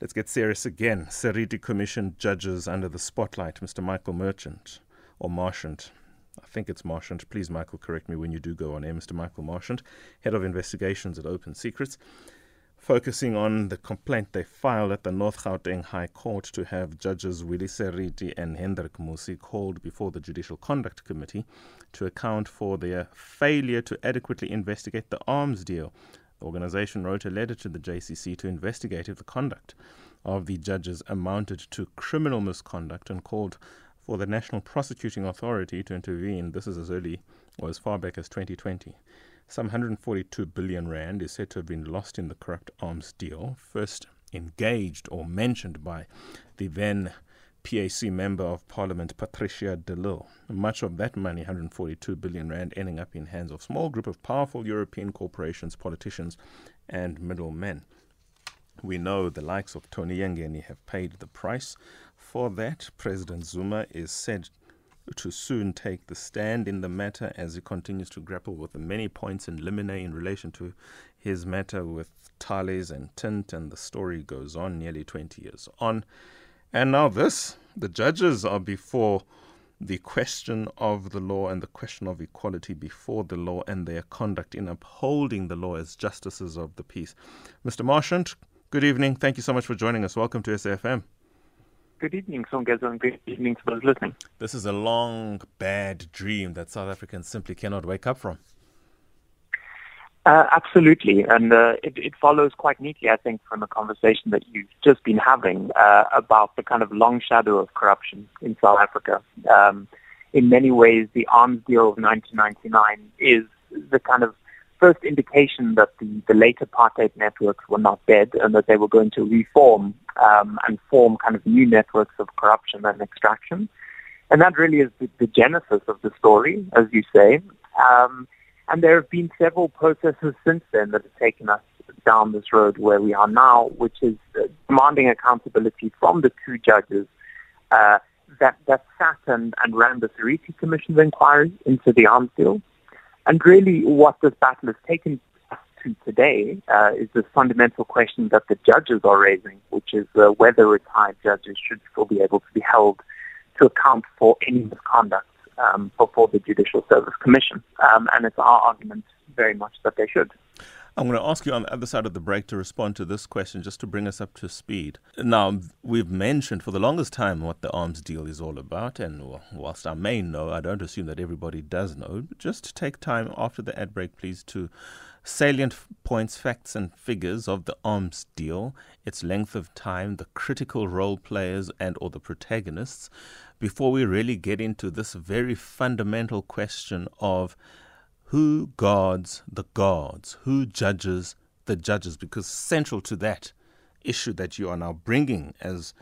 Let's get serious again. Seriti Commission judges under the spotlight, Mr. Michael Merchant, or Marchant. I think it's Marchant. Please, Michael, correct me when you do go on air. Mr. Michael Marchant, Head of Investigations at Open Secrets, focusing on the complaint they filed at the North Gauteng High Court to have judges Willie Seriti and Hendrik Musi called before the Judicial Conduct Committee to account for their failure to adequately investigate the arms deal the organization wrote a letter to the JCC to investigate if the conduct of the judges amounted to criminal misconduct and called for the National Prosecuting Authority to intervene. This is as early or as far back as 2020. Some 142 billion rand is said to have been lost in the corrupt arms deal, first engaged or mentioned by the then PAC Member of Parliament Patricia de Lille. Much of that money, 142 billion rand, ending up in hands of small group of powerful European corporations, politicians, and middlemen. We know the likes of Tony Yengeni have paid the price for that. President Zuma is said to soon take the stand in the matter as he continues to grapple with the many points in limine in relation to his matter with Thales and Thint, and the story goes on nearly 20 years on. And now, this the judges are before the question of the law and the question of equality before the law and their conduct in upholding the law as justices of the peace. Mr. Marchant, good evening. Thank you so much for joining us. Welcome to SAFM. Good evening, Songezo, and good evening to those listening. This is a long, bad dream that South Africans simply cannot wake up from. Uh, absolutely, and uh, it, it, follows quite neatly, I think, from the conversation that you've just been having uh, about the kind of long shadow of corruption in South Africa. Um, in many ways, the arms deal of 1999 is the kind of first indication that the, the late apartheid networks were not dead and that they were going to reform um, and form kind of new networks of corruption and extraction. And that really is the, the genesis of the story, as you say. Um, and there have been several processes since then that have taken us down this road where we are now, which is uh, demanding accountability from the two judges uh, that, that sat and, and ran the Seriti Commission's inquiry into the arms deal. And really what this battle has taken us to today uh, is the fundamental question that the judges are raising, which is uh, whether retired judges should still be able to be held to account for any misconduct um, before the Judicial Service Commission. Um, and it's our argument very much that they should. I'm going to ask you on the other side of the break to respond to this question just to bring us up to speed. Now, we've mentioned for the longest time what the arms deal is all about, and whilst I may know, I don't assume that everybody does know. Just take time after the ad break, please, to salient points, facts, and figures of the arms deal, its length of time, the critical role players and or the protagonists, before we really get into this very fundamental question of who guards the guards, who judges the judges, because central to that issue that you are now bringing as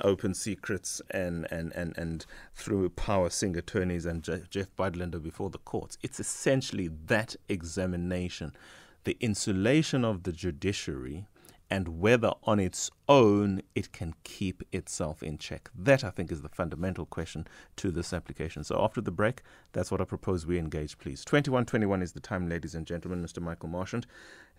open secrets and, and, and, and through Power Singh attorneys and Geoff Budlender before the courts. It's essentially that examination, the insulation of the judiciary and whether on its own it can keep itself in check. That, I think, is the fundamental question to this application. So after the break, that's what I propose we engage, please. 2121 is the time, ladies and gentlemen. Mr. Michael Marchant,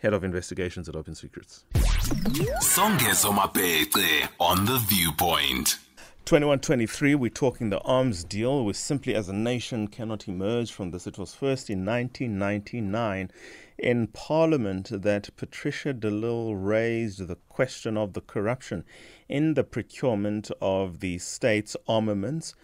Head of Investigations at Open Secrets. Songezo Mapete on The Viewpoint. 2123, we're talking the arms deal. We simply, as a nation, cannot emerge from this. It was first in 1999 in Parliament that Patricia de Lille raised the question of the corruption in the procurement of the state's armaments.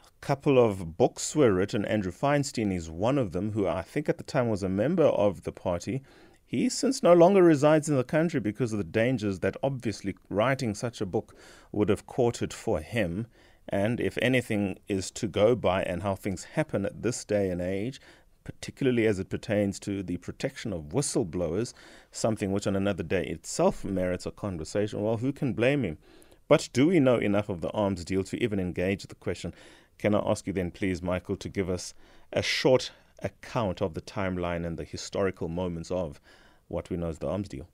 A couple of books were written. Andrew Feinstein is one of them, who I think at the time was a member of the party. He since no longer resides in the country because of the dangers that obviously writing such a book would have courted for him. And if anything is to go by and how things happen at this day and age, particularly as it pertains to the protection of whistleblowers, something which on another day itself merits a conversation. Well, who can blame him? But do we know enough of the arms deal to even engage the question? Can I ask you then, please, Michael, to give us a short account of the timeline and the historical moments of what we know as the arms deal?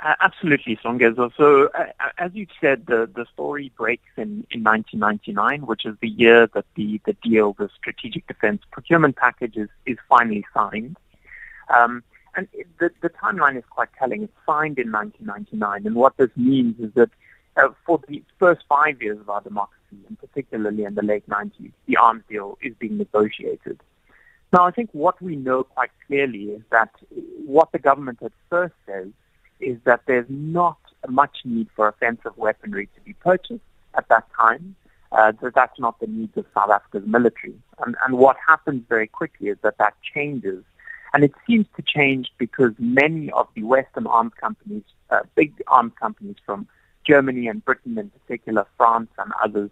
Uh, absolutely, Songezo. So, uh, as you've said, the, the story breaks in, in 1999, which is the year that the, the deal, the Strategic Defense Procurement Package, is, is finally signed. Um, and the, the timeline is quite telling. It's signed in 1999, and what this means is that uh, for the first five years of our democracy, and particularly in the late 90s, the arms deal is being negotiated. Now, I think what we know quite clearly is that what the government at first says is that there's not much need for offensive weaponry to be purchased at that time. Uh, that that's not the needs of South Africa's military. And, and what happens very quickly is that that changes. And it seems to change because many of the Western arms companies, uh, big arms companies from Germany and Britain in particular, France and others,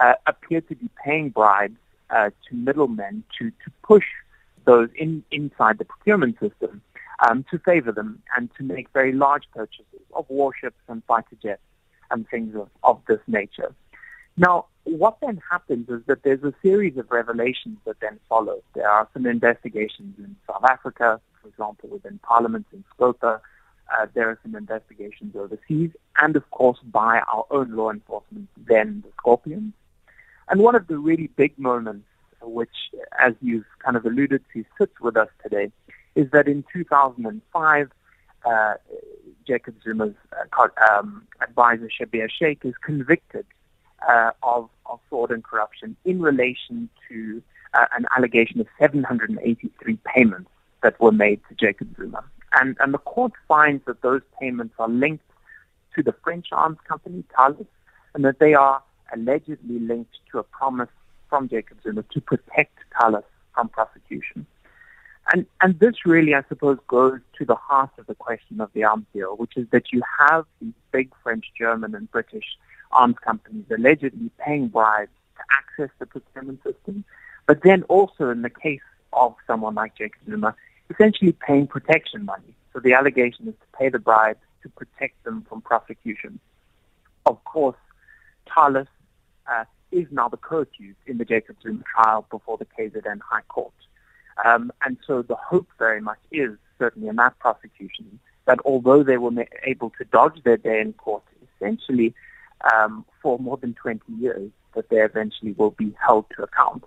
uh, appear to be paying bribes uh, to middlemen to, to push those in, inside the procurement system um, to favor them and to make very large purchases of warships and fighter jets and things of, of this nature. Now, what then happens is that there's a series of revelations that then follow. There are some investigations in South Africa, for example, within Parliament in Scopa. Uh, there are some investigations overseas, and of course by our own law enforcement, then the Scorpions. And one of the really big moments, which, as you've kind of alluded to, sits with us today, is that in 2005, uh, Jacob Zuma's uh, um, advisor, Schabir Shaik, is convicted uh, of, of, fraud and corruption in relation to uh, an allegation of 783 payments that were made to Jacob Zuma. And, and the court finds that those payments are linked to the French arms company, Thales, and that they are allegedly linked to a promise from Jacob Zuma to protect Thales from prosecution. And, and this really, I suppose, goes to the heart of the question of the arms deal, which is that you have these big French, German, and British arms companies allegedly paying bribes to access the procurement system, but then also in the case of someone like Jacob Zuma, essentially paying protection money. So the allegation is to pay the bribes to protect them from prosecution. Of course, Thales uh, is now the co-accused in the Jacob Zuma trial before the KZN High Court. Um, and so the hope very much is, certainly in that prosecution, that although they were able to dodge their day in court essentially um, for more than 20 years, that they eventually will be held to account.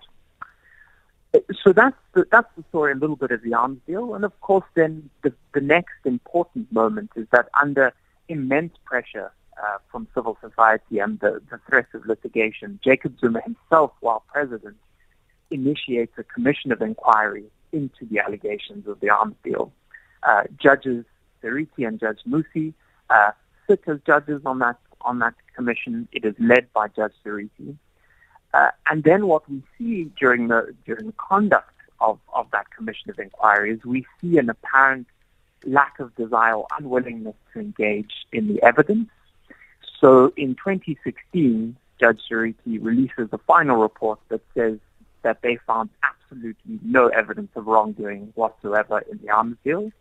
So that's the, that's the story, a little bit of the arms deal. And of course, then the, the next important moment is that under immense pressure uh, from civil society and the, the threat of litigation, Jacob Zuma himself, while president, initiates a commission of inquiry into the allegations of the arms deal. Uh, judges Seriti and Judge Musi uh, sit as judges on that on that commission. It is led by Judge Seriti. Uh, and then what we see during the during the conduct of, of that commission of inquiry is we see an apparent lack of desire or unwillingness to engage in the evidence. So in 2016, Judge Seriti releases a final report that says that they found absolutely no evidence of wrongdoing whatsoever in the arms deal.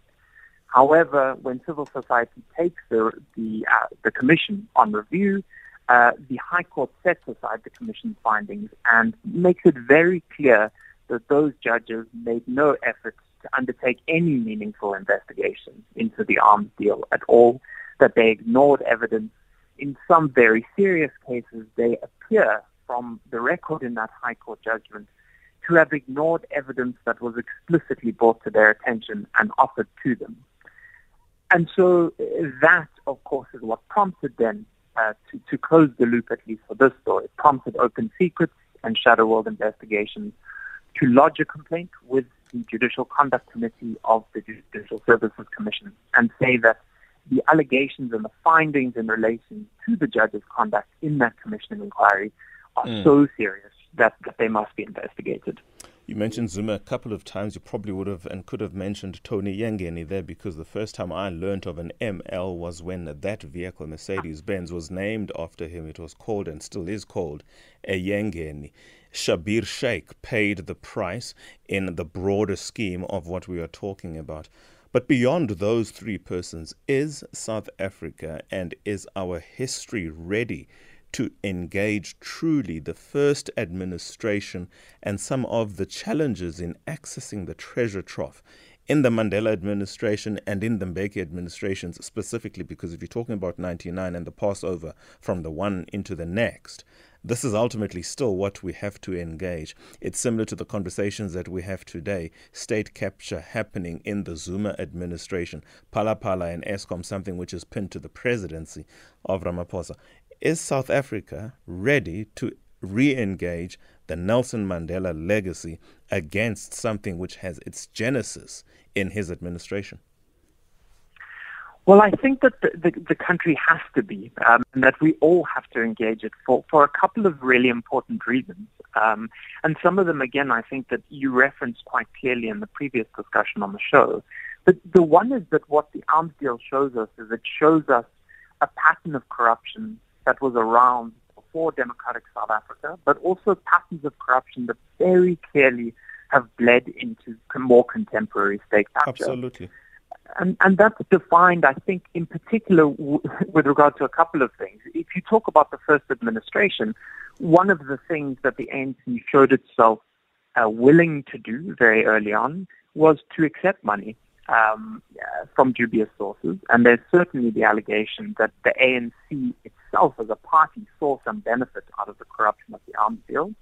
However, when civil society takes the the, uh, the commission on review, uh, the High Court sets aside the commission's findings and makes it very clear that those judges made no efforts to undertake any meaningful investigation into the arms deal at all, that they ignored evidence. In some very serious cases, they appear from the record in that High Court judgment to have ignored evidence that was explicitly brought to their attention and offered to them. And so uh, that, of course, is what prompted them uh, to, to close the loop, at least for this story. It prompted Open Secrets and Shadow World Investigations to lodge a complaint with the Judicial Conduct Committee of the Judicial Services Commission and say that the allegations and the findings in relation to the judge's conduct in that commission inquiry are mm. so serious that, that they must be investigated. You mentioned Zuma a couple of times. You probably would have and could have mentioned Tony Yengeni there because the first time I learned of an ML was when that vehicle, Mercedes Benz, was named after him. It was called and still is called a Yengeni. Schabir Shaik paid the price in the broader scheme of what we are talking about. But beyond those three persons, is South Africa and is our history ready to engage truly the first administration and some of the challenges in accessing the treasure trough in the Mandela administration and in the Mbeki administrations specifically, because if you're talking about 99 and the passover from the one into the next, this is ultimately still what we have to engage. It's similar to the conversations that we have today. State capture happening in the Zuma administration. Phala and Eskom, something which is pinned to the presidency of Ramaphosa. Is South Africa ready to re engage the Nelson Mandela legacy against something which has its genesis in his administration? Well, I think that the, the, the country has to be, um, and that we all have to engage it for, for a couple of really important reasons. Um, and some of them, again, I think that you referenced quite clearly in the previous discussion on the show. But the one is that what the arms deal shows us is it shows us a pattern of corruption that was around before democratic South Africa, but also patterns of corruption that very clearly have bled into more contemporary state capture. Absolutely. And, and that's defined, I think, in particular w- with regard to a couple of things. If you talk about the first administration, one of the things that the ANC showed itself uh, willing to do very early on was to accept money um, uh, from dubious sources. And there's certainly the allegation that the ANC itself as a party saw some benefit out of the corruption of the arms deal.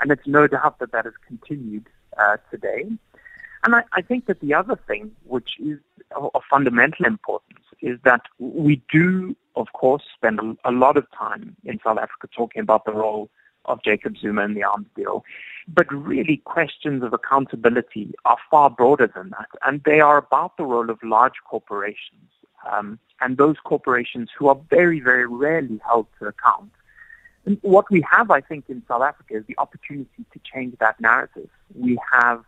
And it's no doubt that that has continued uh, today. And I, I, think that the other thing, which is of fundamental importance, is that we do, of course, spend a, a lot of time in South Africa talking about the role of Jacob Zuma in the arms deal. But really, questions of accountability are far broader than that, and they are about the role of large corporations um, and those corporations who are very, very rarely held to account. And what we have, I think, in South Africa is the opportunity to change that narrative. We have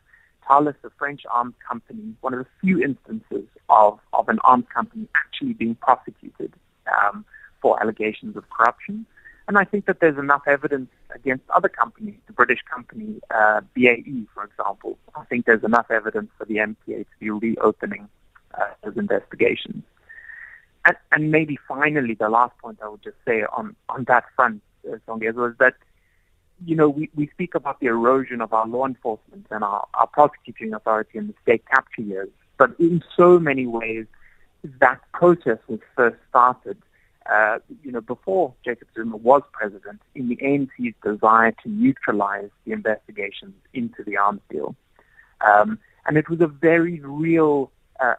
Thales, a French arms company, one of the few instances of, of an arms company actually being prosecuted um, for allegations of corruption. And I think that there's enough evidence against other companies, the British company uh, BAE, for example. I think there's enough evidence for the NPA to be reopening uh, those investigations. And, and, maybe finally, the last point I would just say on, on that front, uh, was that, you know, we, we speak about the erosion of our law enforcement and our, our prosecuting authority in the state capture years. But in so many ways, that process was first started uh, you know, before Jacob Zuma was president, in the ANC's desire to neutralize the investigations into the arms deal. Um, and it was a very real uh,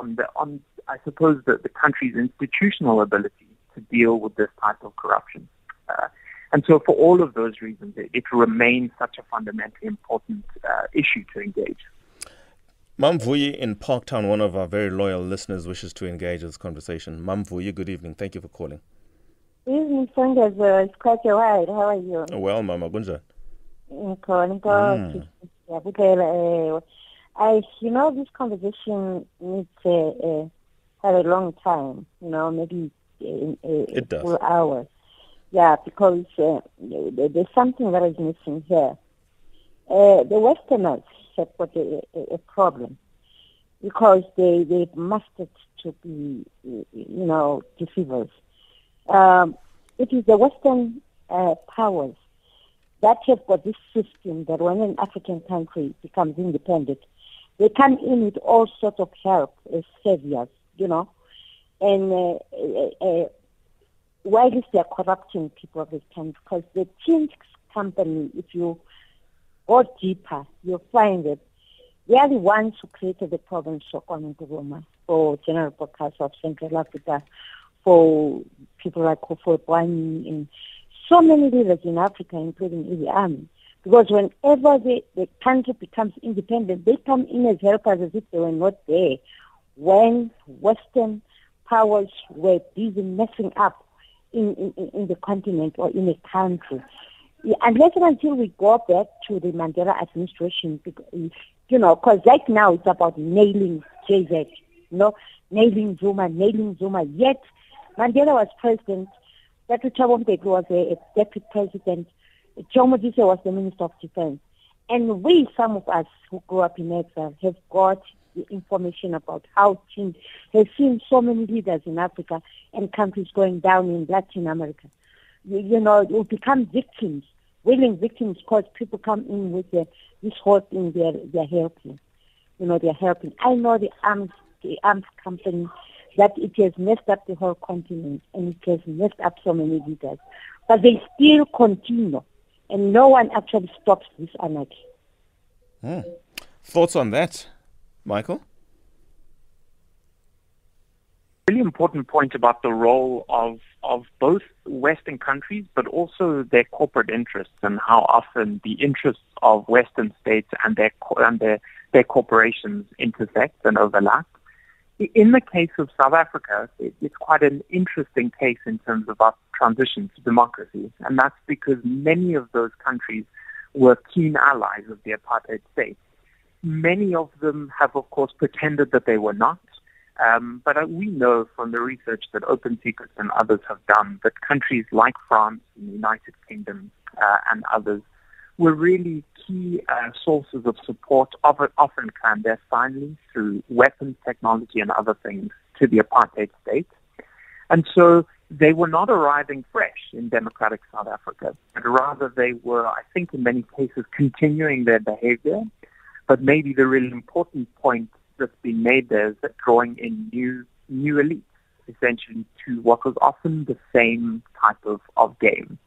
on the, on, I suppose, the, the country's institutional ability to deal with this type of corruption. Uh, and so for all of those reasons, it, it remains such a fundamentally important uh, issue to engage. Mamvuyi in Parktown, one of our very loyal listeners, wishes to engage in this conversation. Mamvuyi, good evening. Thank you for calling. Evening, Songez. Uh, it's quite a while. How are you? Well, Mama Gunja. Mm. I, you know, this conversation needs to uh, have a long time. You know, maybe uh, it does. full hours. Yeah, because uh, there's something that is missing here. Uh, the Westerners have got a, a, a problem because they they've mastered to be you know deceivers. Um, it is the Western uh, powers that have got this system that when an African country becomes independent, they come in with all sorts of help as saviors, you know, and uh, uh, uh while they're corrupting people of this country, because the Chinks company, if you go deeper, you'll find that they are the ones who created the province of Nkrumah for General Bokassa of Central Africa, for people like Kofi Bwani and so many leaders in Africa, including Idi Amin. Because whenever the, the country becomes independent, they come in as helpers as if they were not there when Western powers were busy messing up in, in, in the continent or in a country. Unless and until we go back to the Mandela administration, you know, because right now it's about nailing JZ, you know, nailing Zuma, nailing Zuma. Yet Mandela was president, Dr. Thabo Mbeki was a, a deputy president, Joe Modise was the Minister of Defense. And we, some of us who grew up in exile, have got the information about how change has seen so many leaders in Africa and countries going down in Latin America you, you know, will become victims, willing victims, because people come in with the, this whole thing they're, they're helping. you know, they're helping. I know the arms, the arms company, that it has messed up the whole continent and it has messed up so many leaders. But they still continue, and no one actually stops this anarchy. Hmm. Thoughts on that, Michael? Really important point about the role of of both Western countries, but also their corporate interests and how often the interests of Western states and their and their, their corporations intersect and overlap. In the case of South Africa, it's quite an interesting case in terms of our transition to democracy, and that's because many of those countries were keen allies of the apartheid state. Many of them have, of course, pretended that they were not, um, but uh, we know from the research that Open Secrets and others have done that countries like France and the United Kingdom uh, and others were really key uh, sources of support, of often clandestinely through weapons technology and other things to the apartheid state. And so they were not arriving fresh in democratic South Africa, but rather they were, I think, in many cases continuing their behavior. But maybe the really important point that's been made there is that drawing in new new elites essentially to what was often the same type of, of game.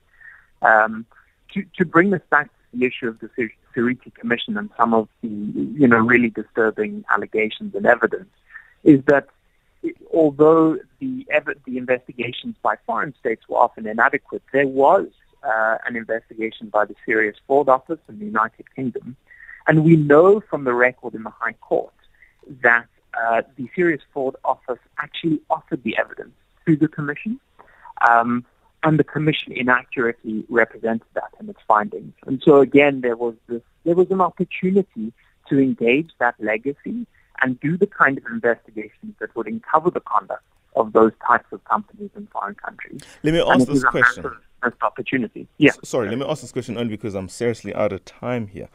Um, to, to bring this back the issue of the Seriti Commission and some of the you know really disturbing allegations and evidence is that although the the investigations by foreign states were often inadequate, there was uh, an investigation by the Serious Fraud Office in the United Kingdom, and we know from the record in the High Court that uh, the Serious Fraud Office actually offered the evidence to the Commission, um, and the Commission inaccurately represented that in its findings. And so again, there was this, there was an opportunity to engage that legacy and do the kind of investigations that would uncover the conduct of those types of companies in foreign countries. Let me ask this question. Missed opportunity. Yeah. S- sorry, let me ask this question only because I'm seriously out of time here.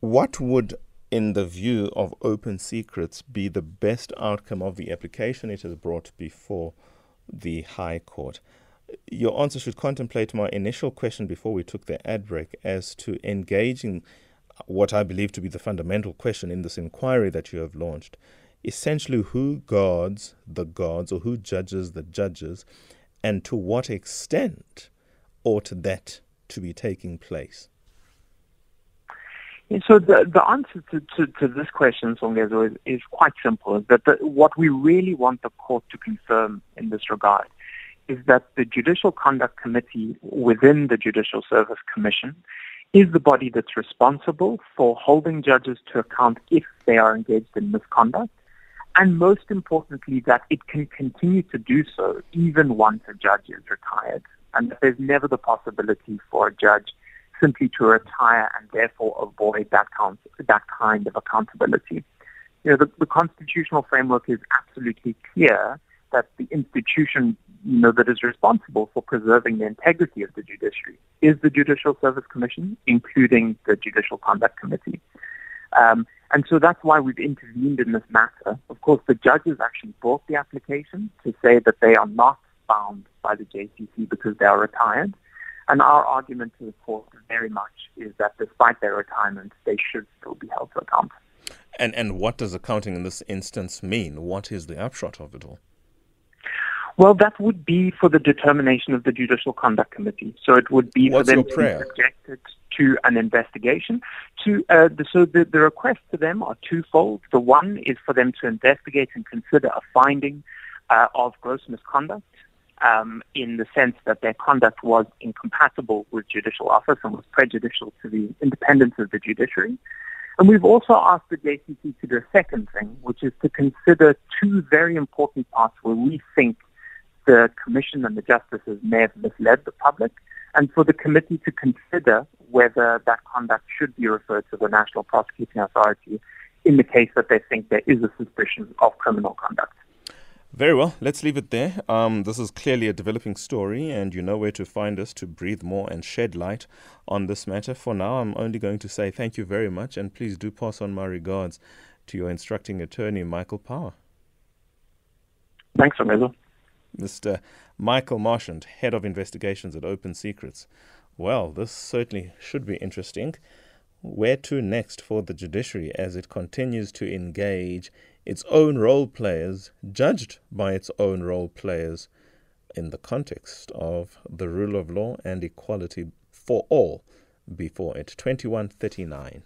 What would in the view of open secrets, be the best outcome of the application it has brought before the High Court? Your answer should contemplate my initial question before we took the ad break as to engaging what I believe to be the fundamental question in this inquiry that you have launched. Essentially, who guards the guards or who judges the judges, and to what extent ought that to be taking place? So the, the answer to, to, to this question, Songezo, is, is quite simple. That the, what we really want the court to confirm in this regard is that the Judicial Conduct Committee within the Judicial Service Commission is the body that's responsible for holding judges to account if they are engaged in misconduct, and most importantly, that it can continue to do so even once a judge is retired, and that there's never the possibility for a judge simply to retire and therefore avoid that, count, that kind of accountability. You know, the, the constitutional framework is absolutely clear that the institution you know, that is responsible for preserving the integrity of the judiciary is the Judicial Service Commission, including the Judicial Conduct Committee. Um, and so that's why we've intervened in this matter. Of course, the judges actually brought the application to say that they are not bound by the JCC because they are retired. And our argument to the court very much is that despite their retirement, they should still be held to account. And and what does accounting in this instance mean? What is the upshot of it all? Well, that would be for the determination of the Judicial Conduct Committee. So it would be What's for them to be subjected to an investigation. To uh, the, so the, the requests to them are twofold. The one is for them to investigate and consider a finding uh, of gross misconduct um, in the sense that their conduct was incompatible with judicial office and was prejudicial to the independence of the judiciary. And we've also asked the JCC to do a second thing, which is to consider two very important parts where we think the Commission and the justices may have misled the public, and for the committee to consider whether that conduct should be referred to the National Prosecuting Authority in the case that they think there is a suspicion of criminal conduct. Very well, let's leave it there. Um, this is clearly a developing story, and you know where to find us to breathe more and shed light on this matter. For now, I'm only going to say thank you very much, and please do pass on my regards to your instructing attorney, Michael Power. Thanks, Amizo. Mr. Michael Marchant, Head of Investigations at Open Secrets. Well, this certainly should be interesting. where to next for the judiciary as it continues to engage its own role players, judged by its own role players, in the context of the rule of law and equality for all before it. 2139.